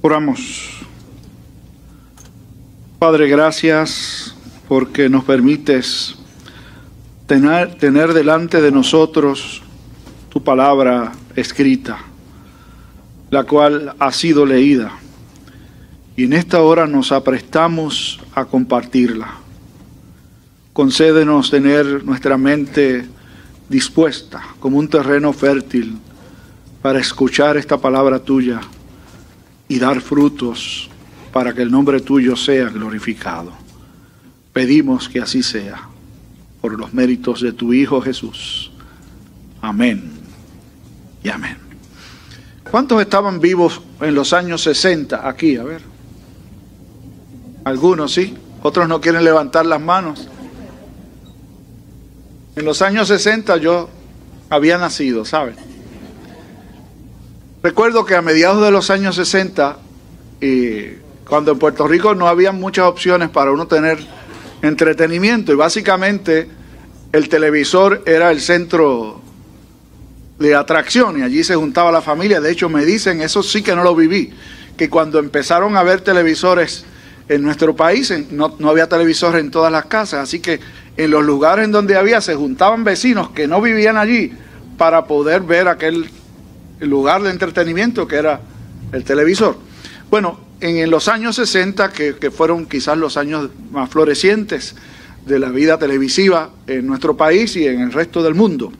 Oramos. Padre, gracias porque nos permites tener, tener delante de nosotros tu palabra escrita, la cual ha sido leída. Y en esta hora nos aprestamos a compartirla. Concédenos tener nuestra mente dispuesta como un terreno fértil para escuchar esta palabra tuya y dar frutos para que el nombre tuyo sea glorificado. Pedimos que así sea, por los méritos de tu Hijo Jesús. Amén y amén. ¿Cuántos estaban vivos en los años 60 aquí? A ver. Algunos sí, otros no quieren levantar las manos. En los años 60 yo había nacido, ¿saben? Recuerdo que a mediados de los años 60, cuando en Puerto Rico no había muchas opciones para uno tener entretenimiento y básicamente el televisor era el centro de atracción y allí se juntaba la familia. De hecho, me dicen, eso sí que no lo viví, que cuando empezaron a ver televisores en nuestro país, no, no había televisores en todas las casas, así que en los lugares en donde había se juntaban vecinos que no vivían allí para poder ver aquel el lugar de entretenimiento que era el televisor. Bueno, en, los años 60, que, fueron quizás los años más florecientes de la vida televisiva en nuestro país y en el resto del mundo,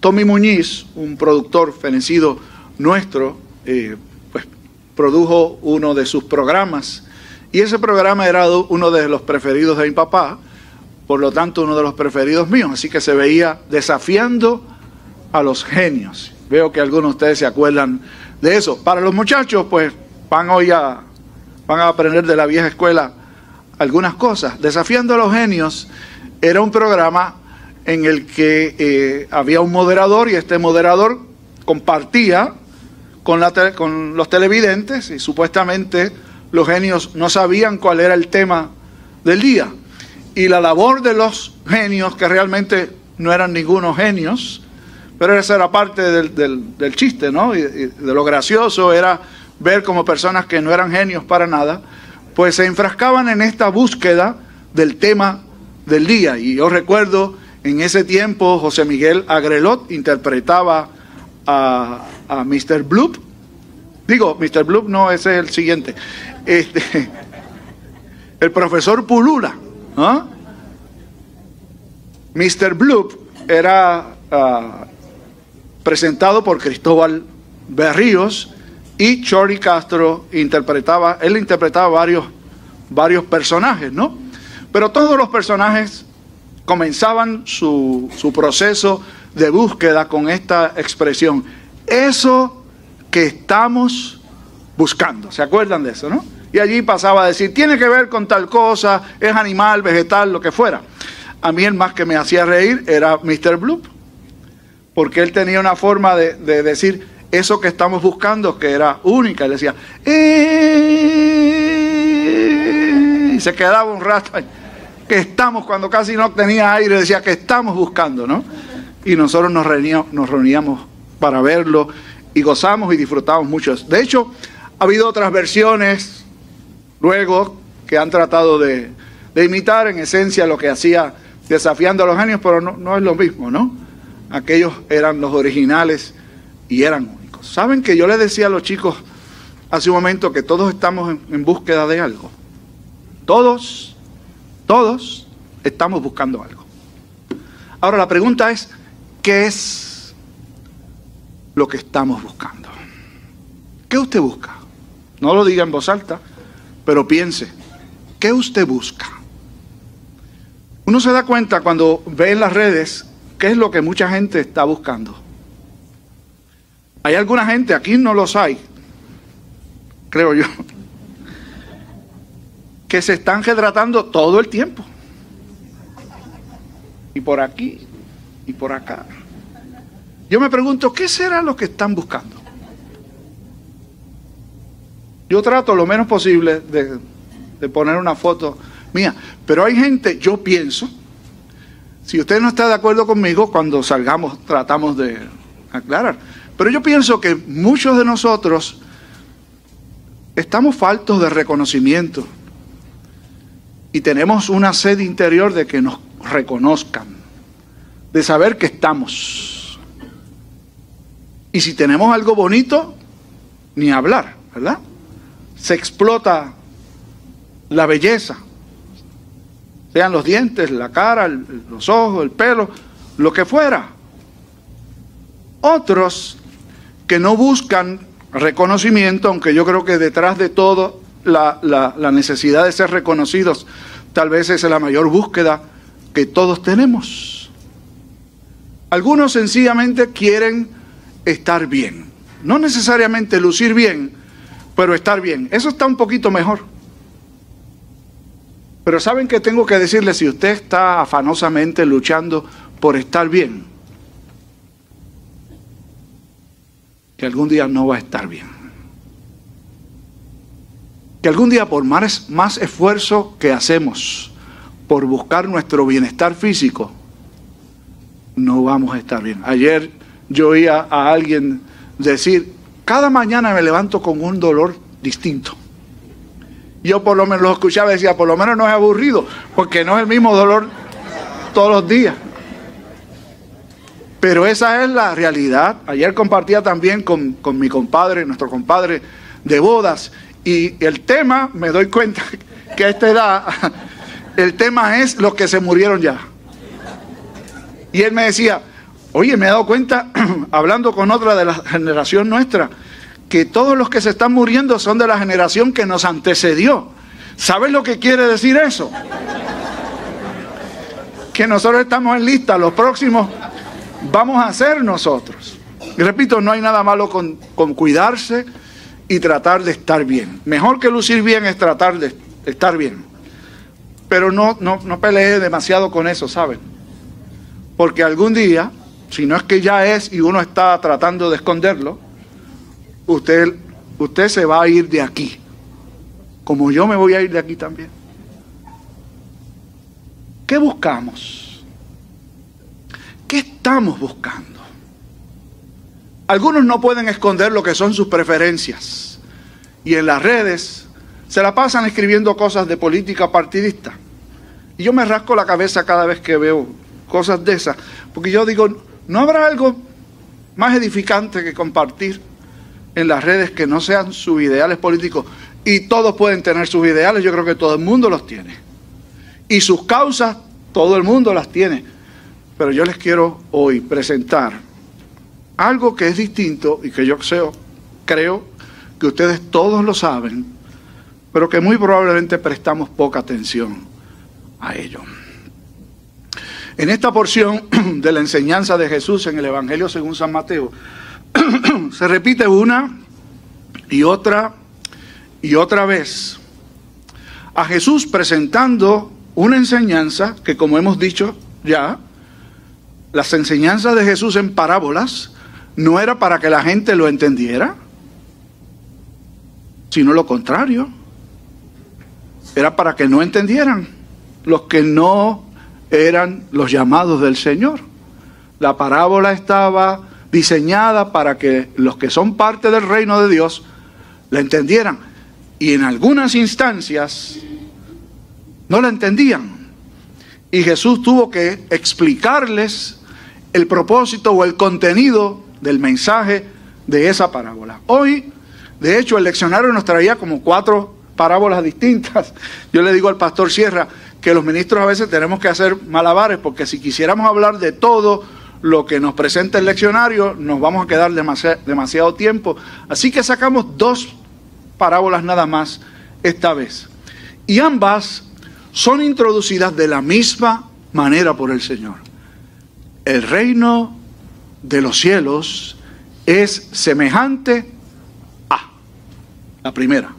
Tommy Muñiz, un productor fenecido nuestro, eh, pues produjo uno de sus programas y ese programa era uno de los preferidos de mi papá, por lo tanto uno de los preferidos míos, así que se veía desafiando a los genios. Veo que algunos de ustedes se acuerdan de eso. Para los muchachos, pues van hoy a, van a aprender de la vieja escuela algunas cosas. Desafiando a los genios era un programa en el que eh, había un moderador y este moderador compartía con, la con los televidentes y supuestamente los genios no sabían cuál era el tema del día. Y la labor de los genios, que realmente no eran ningunos genios, pero esa era parte del, chiste, ¿no? De lo gracioso era ver como personas que no eran genios para nada, pues se enfrascaban en esta búsqueda del tema del día. Y yo recuerdo en ese tiempo José Miguel Agrelot interpretaba a, a Mr. Bloop. Digo, Mr. Bloop no, ese es el siguiente. Este, el profesor Pulula. Mr. Bloop era ah, presentado por Cristóbal Berríos y Chori Castro interpretaba, él interpretaba varios, varios personajes, ¿no? Pero todos los personajes comenzaban su, su proceso de búsqueda con esta expresión. Eso que estamos buscando. ¿Se acuerdan de eso, no? Y allí pasaba a decir, tiene que ver con tal cosa, es animal, vegetal, lo que fuera. A mí el más que me hacía reír era Mr. Bloop porque él tenía una forma de, decir eso que estamos buscando, que era única. Él decía, eh", y se quedaba un rato que estamos, cuando casi no tenía aire, decía que estamos buscando, ¿no? Y nosotros nos reuníamos, para verlo y gozamos y disfrutamos mucho. De hecho, ha habido otras versiones luego que han tratado de, imitar en esencia lo que hacía desafiando a los años, pero no es lo mismo, ¿no? Aquellos eran los originales y eran únicos. ¿Saben que yo les decía a los chicos hace un momento que todos estamos en, búsqueda de algo? Todos, todos estamos buscando algo. Ahora la pregunta es, ¿qué es lo que estamos buscando? ¿Qué usted busca? No lo diga en voz alta, pero piense, ¿qué usted busca? Uno se da cuenta cuando ve en las redes ¿Qué es lo que mucha gente está buscando? Hay alguna gente, aquí no los hay, creo yo, que se están retratando todo el tiempo. Y por aquí, y por acá. Yo me pregunto, ¿qué será lo que están buscando? Yo trato lo menos posible de, de poner una foto mía, pero hay gente, yo pienso, si usted no está de acuerdo conmigo, cuando salgamos tratamos de aclarar. Pero yo pienso que muchos de nosotros estamos faltos de reconocimiento y tenemos una sed interior de que nos reconozcan, de saber que estamos. Y si tenemos algo bonito, ni hablar, ¿verdad? Se explota la belleza, sean los dientes, la cara, los ojos, el pelo, lo que fuera. Otros que no buscan reconocimiento, aunque yo creo que detrás de todo la, la, necesidad de ser reconocidos tal vez es la mayor búsqueda que todos tenemos. Algunos sencillamente quieren estar bien, no necesariamente lucir bien, pero estar bien. Eso está un poquito mejor. Pero ¿saben qué tengo que decirle si usted está afanosamente luchando por estar bien? Que algún día no va a estar bien. Que algún día por más, más esfuerzo que hacemos por buscar nuestro bienestar físico, no vamos a estar bien. Ayer yo oía a alguien decir, cada mañana me levanto con un dolor distinto. Yo por lo menos lo escuchaba y decía, por lo menos no es aburrido, porque no es el mismo dolor todos los días. Pero esa es la realidad. Ayer compartía también con, con mi compadre, nuestro compadre de bodas, y el tema, me doy cuenta que a esta edad, el tema es los que se murieron ya. Y él me decía, oye, me he dado cuenta, hablando con otra de la generación nuestra, que todos los que se están muriendo son de la generación que nos antecedió. ¿Sabes lo que quiere decir eso? Que nosotros estamos en lista, los próximos vamos a ser nosotros. Y repito, no hay nada malo con, con cuidarse y tratar de estar bien. Mejor que lucir bien es tratar de estar bien. Pero no, no, no demasiado con eso, ¿saben? Porque algún día, si no es que ya es y uno está tratando de esconderlo, usted, usted se va a ir de aquí, como yo me voy a ir de aquí también. ¿Qué buscamos? ¿Qué estamos buscando? Algunos no pueden esconder lo que son sus preferencias y en las redes se la pasan escribiendo cosas de política partidista. Y yo me rasco la cabeza cada vez que veo cosas de esas, porque yo digo, ¿no habrá algo más edificante que compartir? En las redes que no sean sus ideales políticos. Y todos pueden tener sus ideales, yo creo que todo el mundo los tiene. Y sus causas, todo el mundo las tiene. Pero yo les quiero hoy presentar algo que es distinto y que yo creo, creo que ustedes todos lo saben, pero que muy probablemente prestamos poca atención a ello. En esta porción de la enseñanza de Jesús en el Evangelio según San Mateo, se repite una y otra y otra vez a Jesús presentando una enseñanza que como hemos dicho ya, las enseñanzas de Jesús en parábolas no era para que la gente lo entendiera, sino lo contrario. Era para que no entendieran los que no eran los llamados del Señor. La parábola estaba diseñada para que los que son parte del reino de Dios la entendieran. Y en algunas instancias no la entendían. Y Jesús tuvo que explicarles el propósito o el contenido del mensaje de esa parábola. Hoy, de hecho, el leccionario nos traía como cuatro parábolas distintas. Yo le digo al pastor Sierra que los ministros a veces tenemos que hacer malabares porque si quisiéramos hablar de todo, lo que nos presenta el leccionario, nos vamos a quedar demasiado, tiempo. Así que sacamos dos parábolas nada más esta vez. Y ambas son introducidas de la misma manera por el Señor. El reino de los cielos es semejante a la primera.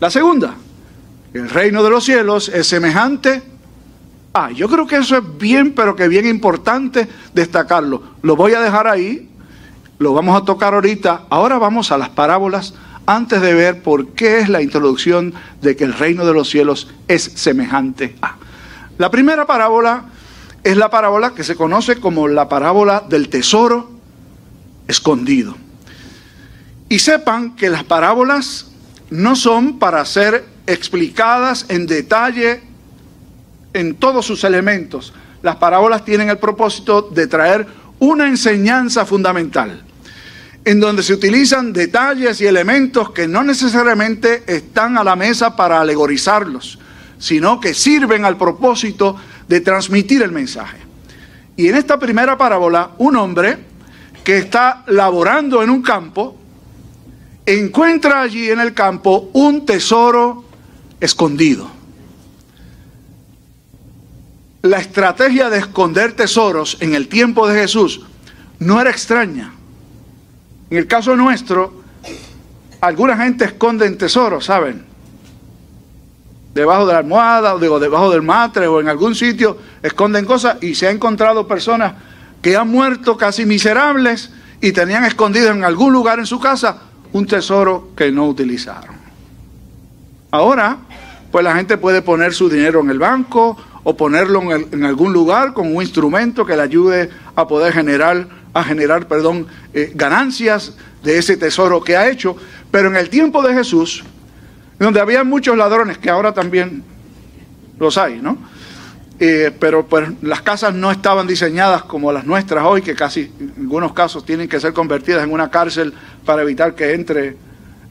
La segunda, el reino de los cielos es semejante Ah, yo creo que eso es bien, pero que bien importante destacarlo. Lo voy a dejar ahí, lo vamos a tocar ahorita. Ahora vamos a las parábolas antes de ver por qué es la introducción de que el reino de los cielos es semejante a. La primera parábola es la parábola que se conoce como la parábola del tesoro escondido. Y sepan que las parábolas no son para ser explicadas en detalle en todos sus elementos. Las parábolas tienen el propósito de traer una enseñanza fundamental, en donde se utilizan detalles y elementos que no necesariamente están a la mesa para alegorizarlos, sino que sirven al propósito de transmitir el mensaje. Y en esta primera parábola, un hombre que está laborando en un campo, encuentra allí en el campo un tesoro escondido. La estrategia de esconder tesoros en el tiempo de Jesús no era extraña. En el caso nuestro, alguna gente esconde tesoros, ¿saben? Debajo de la almohada, o debajo del matre o en algún sitio esconden cosas y se ha encontrado personas que han muerto casi miserables y tenían escondido en algún lugar en su casa un tesoro que no utilizaron. Ahora, pues la gente puede poner su dinero en el banco o ponerlo en, algún lugar con un instrumento que le ayude a poder generar, a generar, perdón, eh, ganancias de ese tesoro que ha hecho. Pero en el tiempo de Jesús, donde había muchos ladrones, que ahora también los hay, ¿no? Eh, pero pues las casas no estaban diseñadas como las nuestras hoy, que casi en algunos casos tienen que ser convertidas en una cárcel para evitar que entre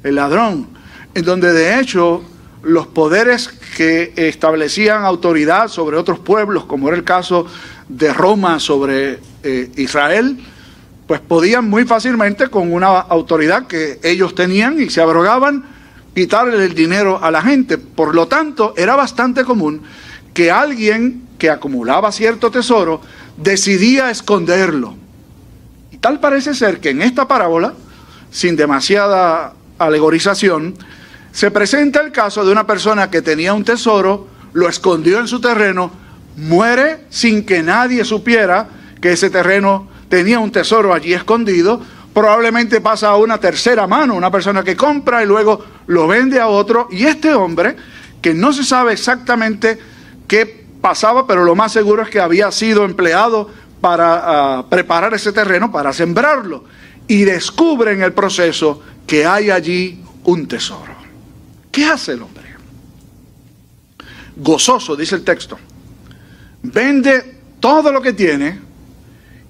el ladrón, en donde de hecho los poderes que establecían autoridad sobre otros pueblos, como era el caso de Roma sobre eh, Israel, pues podían muy fácilmente con una autoridad que ellos tenían y se abrogaban quitarle el dinero a la gente. Por lo tanto, era bastante común que alguien que acumulaba cierto tesoro decidía esconderlo. Y tal parece ser que en esta parábola, sin demasiada alegorización, se presenta el caso de una persona que tenía un tesoro, lo escondió en su terreno, muere sin que nadie supiera que ese terreno tenía un tesoro allí escondido, probablemente pasa a una tercera mano, una persona que compra y luego lo vende a otro, y este hombre, que no se sabe exactamente qué pasaba, pero lo más seguro es que había sido empleado para ah, preparar ese terreno, para sembrarlo, y descubre en el proceso que hay allí un tesoro. ¿Qué hace el hombre? Gozoso, dice el texto. Vende todo lo que tiene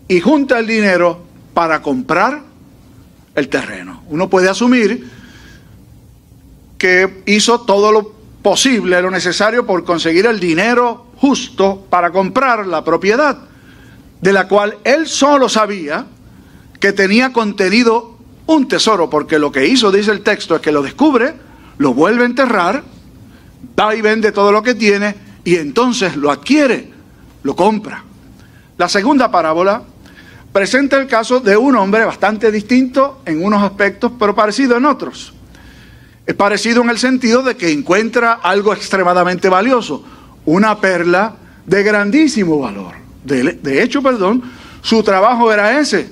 y junta el dinero para comprar el terreno. Uno puede asumir que hizo todo lo posible, lo necesario por conseguir el dinero justo para comprar la propiedad, de la cual él solo sabía que tenía contenido un tesoro, porque lo que hizo, dice el texto, es que lo descubre, lo vuelve a enterrar, va y vende todo lo que tiene y entonces lo adquiere, lo compra. La segunda parábola presenta el caso de un hombre bastante distinto en unos aspectos, pero parecido en otros. Es parecido en el sentido de que encuentra algo extremadamente valioso, una perla de grandísimo valor. De, de hecho, perdón, su trabajo era ese,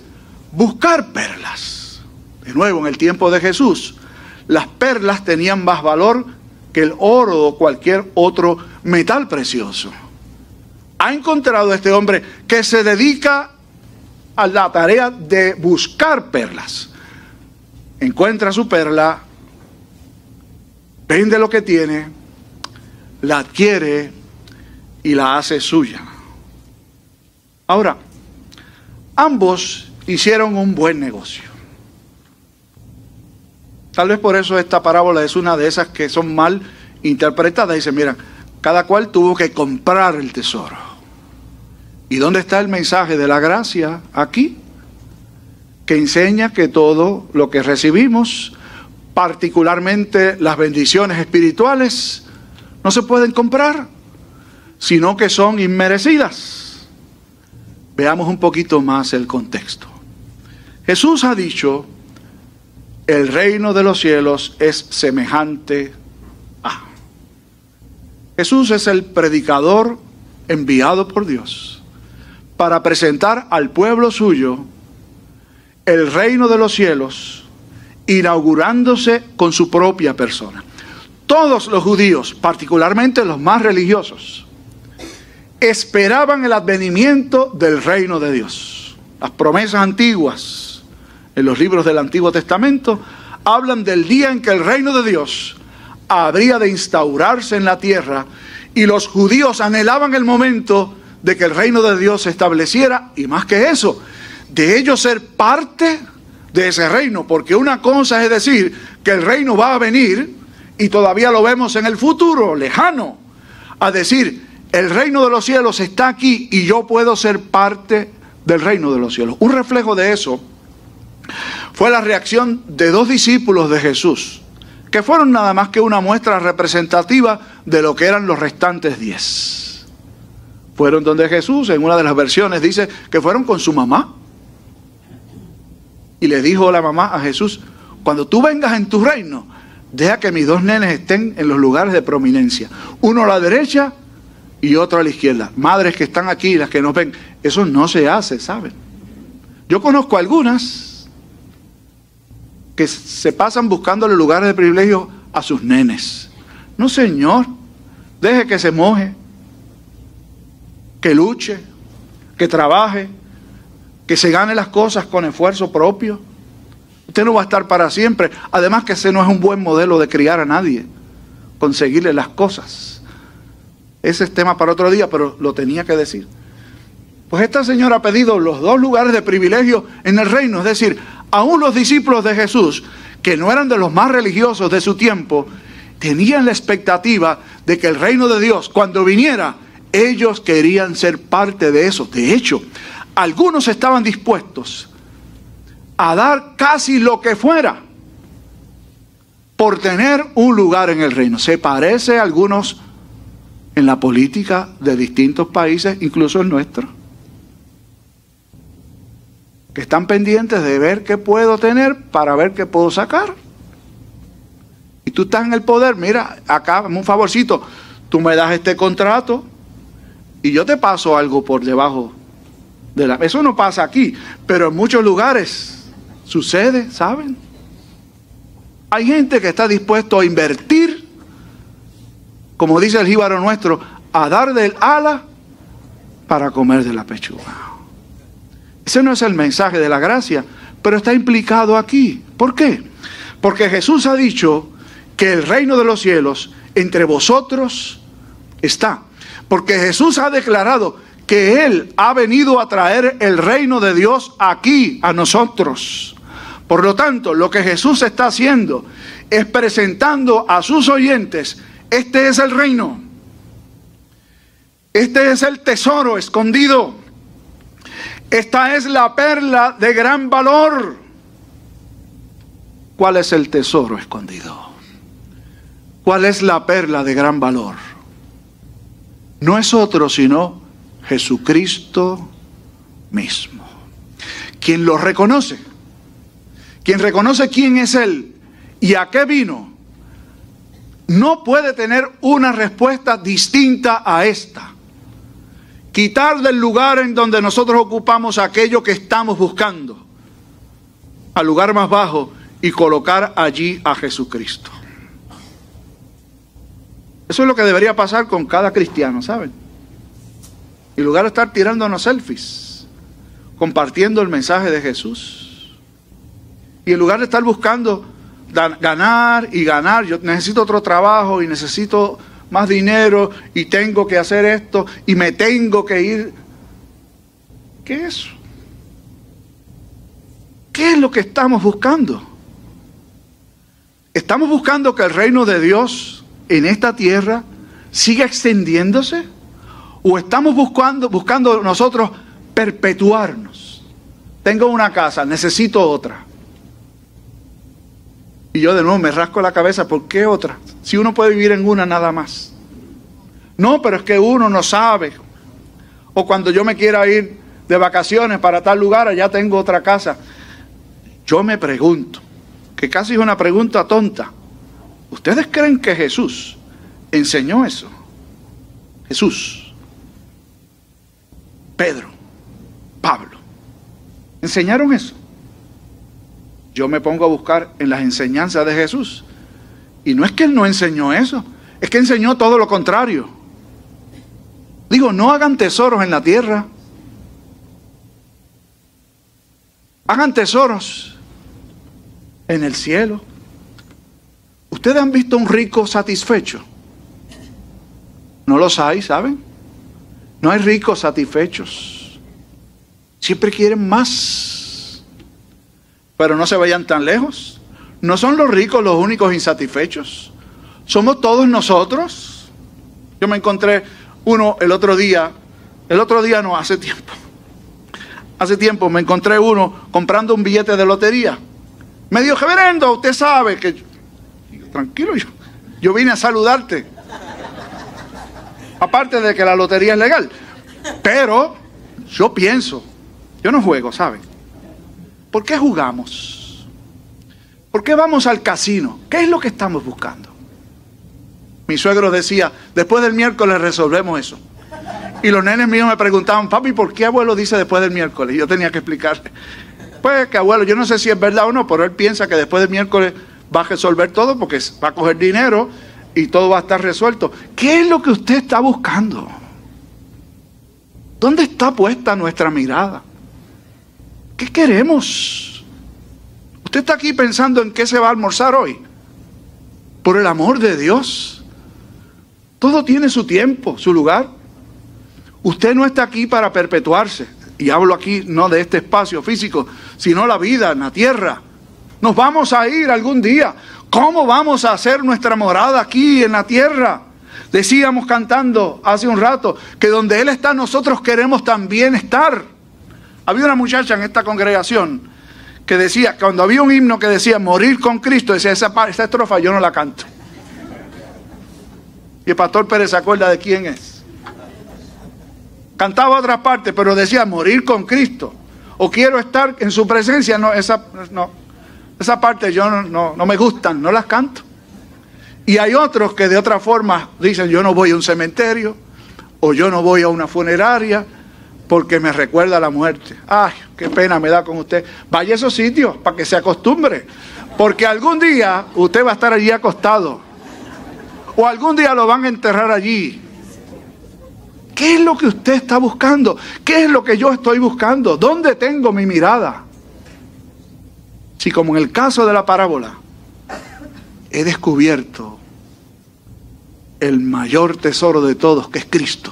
buscar perlas. De nuevo, en el tiempo de Jesús, las perlas tenían más valor que el oro o cualquier otro metal precioso. Ha encontrado este hombre que se dedica a la tarea de buscar perlas. Encuentra su perla, vende lo que tiene, la adquiere y la hace suya. Ahora, ambos hicieron un buen negocio. Tal vez por eso esta parábola es una de esas que son mal interpretadas. Dice, mira, cada cual tuvo que comprar el tesoro. ¿Y dónde está el mensaje de la gracia? Aquí, que enseña que todo lo que recibimos, particularmente las bendiciones espirituales, no se pueden comprar, sino que son inmerecidas. Veamos un poquito más el contexto. Jesús ha dicho el reino de los cielos es semejante a. Jesús es el predicador enviado por Dios para presentar al pueblo suyo el reino de los cielos, inaugurándose con su propia persona. Todos los judíos, particularmente los más religiosos, esperaban el advenimiento del reino de Dios. Las promesas antiguas en los libros del Antiguo Testamento hablan del día en que el reino de Dios habría de instaurarse en la tierra y los judíos anhelaban el momento de que el reino de Dios se estableciera y más que eso, de ellos ser parte de ese reino, porque una cosa es decir que el reino va a venir y todavía lo vemos en el futuro, lejano, a decir, el reino de los cielos está aquí y yo puedo ser parte del reino de los cielos. Un reflejo de eso fue la reacción de dos discípulos de Jesús, que fueron nada más que una muestra representativa de lo que eran los restantes diez. Fueron donde Jesús, en una de las versiones, dice que fueron con su mamá. Y le dijo la mamá a Jesús, cuando tú vengas en tu reino, deja que mis dos nenes estén en los lugares de prominencia, uno a la derecha y otro a la izquierda. Madres que están aquí, las que nos ven, eso no se hace, ¿saben? Yo conozco algunas que se pasan buscándole lugares de privilegio a sus nenes. No, señor, deje que se moje, que luche, que trabaje, que se gane las cosas con esfuerzo propio. Usted no va a estar para siempre. Además que ese no es un buen modelo de criar a nadie, conseguirle las cosas. Ese es tema para otro día, pero lo tenía que decir. Pues esta señora ha pedido los dos lugares de privilegio en el reino, es decir, aún los discípulos de Jesús, que no eran de los más religiosos de su tiempo, tenían la expectativa de que el reino de Dios, cuando viniera, ellos querían ser parte de eso. De hecho, algunos estaban dispuestos a dar casi lo que fuera por tener un lugar en el reino. Se parece a algunos en la política de distintos países, incluso el nuestro, están pendientes de ver qué puedo tener para ver qué puedo sacar. Y tú estás en el poder, mira, acá, un favorcito, tú me das este contrato y yo te paso algo por debajo eso no pasa aquí, pero en muchos lugares sucede, ¿saben? Hay gente que está dispuesto a invertir, como dice el jíbaro nuestro, a dar del ala para comer de la pechuga. Ese no es el mensaje de la gracia, pero está implicado aquí. ¿Por qué? Porque Jesús ha dicho que el reino de los cielos entre vosotros está. Porque Jesús ha declarado que Él ha venido a traer el reino de Dios aquí a nosotros. Por lo tanto, lo que Jesús está haciendo es presentando a sus oyentes, este es el reino, este es el tesoro escondido, esta es la perla de gran valor. ¿Cuál es el tesoro escondido? ¿Cuál es la perla de gran valor? No es otro sino Jesucristo mismo. Quien lo reconoce, quien reconoce quién es Él y a qué vino, no puede tener una respuesta distinta a esta. Quitar del lugar en donde nosotros ocupamos aquello que estamos buscando, al lugar más bajo, y colocar allí a Jesucristo. Eso es lo que debería pasar con cada cristiano, ¿saben? En lugar de estar tirándonos selfies, compartiendo el mensaje de Jesús. Y en lugar de estar buscando ganar y ganar, yo necesito otro trabajo y necesito más dinero y tengo que hacer esto y me tengo que ir. ¿Qué es? ¿Qué es lo que estamos buscando? ¿Estamos buscando que el reino de Dios en esta tierra siga extendiéndose? o estamos buscando, buscando nosotros perpetuarnos. Tengo una casa, necesito otra. Y yo de nuevo me rasco la cabeza, ¿por qué otra? Si uno puede vivir en una nada más. No, pero es que uno no sabe. O cuando yo me quiera ir de vacaciones para tal lugar, allá tengo otra casa. Yo me pregunto, que casi es una pregunta tonta. ¿Ustedes creen que Jesús enseñó eso? Jesús. Pedro, Pablo. ¿Enseñaron eso? Yo me pongo a buscar en las enseñanzas de Jesús. Y no es que Él no enseñó eso, es que enseñó todo lo contrario. Digo, no hagan tesoros en la tierra. Hagan tesoros en el cielo. ¿Ustedes han visto un rico satisfecho? No los hay, ¿saben? No hay ricos satisfechos. Siempre quieren más. Pero no se vayan tan lejos. No son los ricos los únicos insatisfechos. Somos todos nosotros. Yo me encontré uno el otro día, el otro día no, hace tiempo. Hace tiempo me encontré uno comprando un billete de lotería. Me dijo, reverendo, usted sabe que... Tranquilo, yo, yo vine a saludarte. Aparte de que la lotería es legal. Pero yo pienso, yo no juego, ¿saben? ¿Por qué jugamos? ¿Por qué vamos al casino? ¿Qué es lo que estamos buscando? Mi suegro decía, después del miércoles resolvemos eso. Y los nenes míos me preguntaban, papi, ¿por qué abuelo dice después del miércoles? Y yo tenía que explicarle. Pues que abuelo, yo no sé si es verdad o no, pero él piensa que después del miércoles va a resolver todo porque va a coger dinero y todo va a estar resuelto. ¿Qué es lo que usted está buscando? ¿Dónde está puesta nuestra mirada? ¿Qué queremos? ¿Usted está aquí pensando en qué se va a almorzar hoy? Por el amor de Dios. Todo tiene su tiempo, su lugar. Usted no está aquí para perpetuarse. Y hablo aquí no de este espacio físico, sino la vida en la tierra. Nos vamos a ir algún día. ¿Cómo vamos a hacer nuestra morada aquí en la tierra? Decíamos cantando hace un rato que donde Él está nosotros queremos también estar. Había una muchacha en esta congregación que decía, cuando había un himno que decía morir con Cristo, decía esa, esa estrofa yo no la canto. Y el pastor Pérez se acuerda de quién es. Cantaba otra parte, pero decía morir con Cristo. O quiero estar en su presencia. No, esa, no, esa parte yo no, no me gustan, no las canto. Y hay otros que de otra forma dicen yo no voy a un cementerio o yo no voy a una funeraria porque me recuerda la muerte. Ay, qué pena me da con usted. Vaya a esos sitios para que se acostumbre. Porque algún día usted va a estar allí acostado o algún día lo van a enterrar allí. ¿Qué es lo que usted está buscando? ¿Qué es lo que yo estoy buscando? ¿Dónde tengo mi mirada? Si como en el caso de la parábola, he descubierto el mayor tesoro de todos, que es Cristo.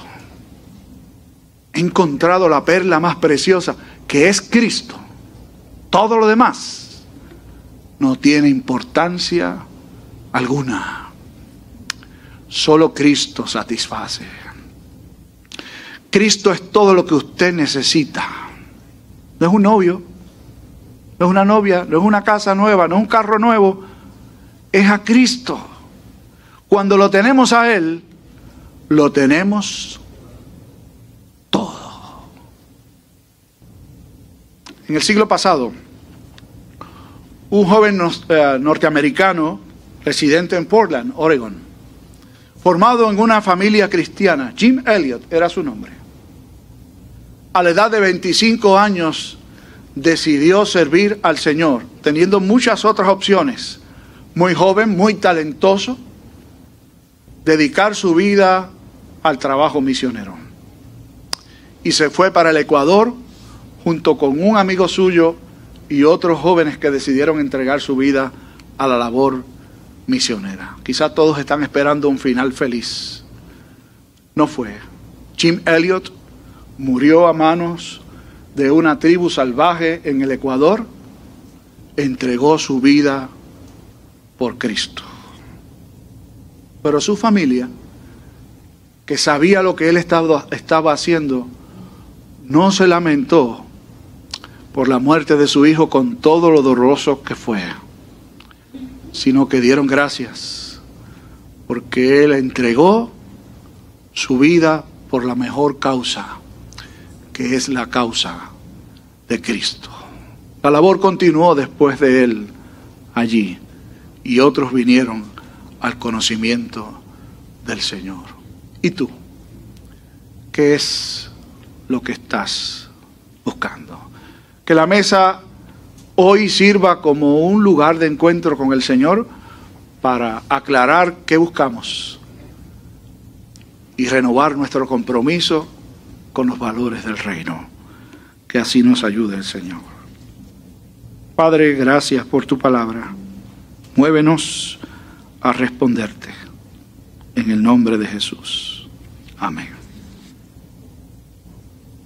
He encontrado la perla más preciosa, que es Cristo. Todo lo demás no tiene importancia alguna. Solo Cristo satisface. Cristo es todo lo que usted necesita. No es un novio, no es una novia, no es una casa nueva, no es un carro nuevo. Es a Cristo. Cuando lo tenemos a Él, lo tenemos En el siglo pasado, un joven eh, norteamericano residente en Portland, Oregon, formado en una familia cristiana. Jim Elliot era su nombre. A la edad de 25 años decidió servir al Señor, teniendo muchas otras opciones. Muy joven, muy talentoso, dedicar su vida al trabajo misionero. Y se fue para el Ecuador junto con un amigo suyo y otros jóvenes que decidieron entregar su vida a la labor misionera. Quizá todos están esperando un final feliz. No fue. Jim Elliot murió a manos de una tribu salvaje en el Ecuador, entregó su vida por Cristo. Pero su familia, que sabía lo que él estaba, estaba haciendo, no se lamentó por la muerte de su hijo con todo lo doloroso que fue sino que dieron gracias, porque Él entregó su vida por la mejor causa, que es la causa de Cristo. La labor continuó después de Él allí y otros vinieron al conocimiento del Señor. ¿Y tú? ¿Qué es lo que estás buscando? Que la mesa hoy sirva como un lugar de encuentro con el Señor para aclarar qué buscamos y renovar nuestro compromiso con los valores del reino. Que así nos ayude el Señor. Padre, gracias por tu palabra. Muévenos a responderte. En el nombre de Jesús. Amén.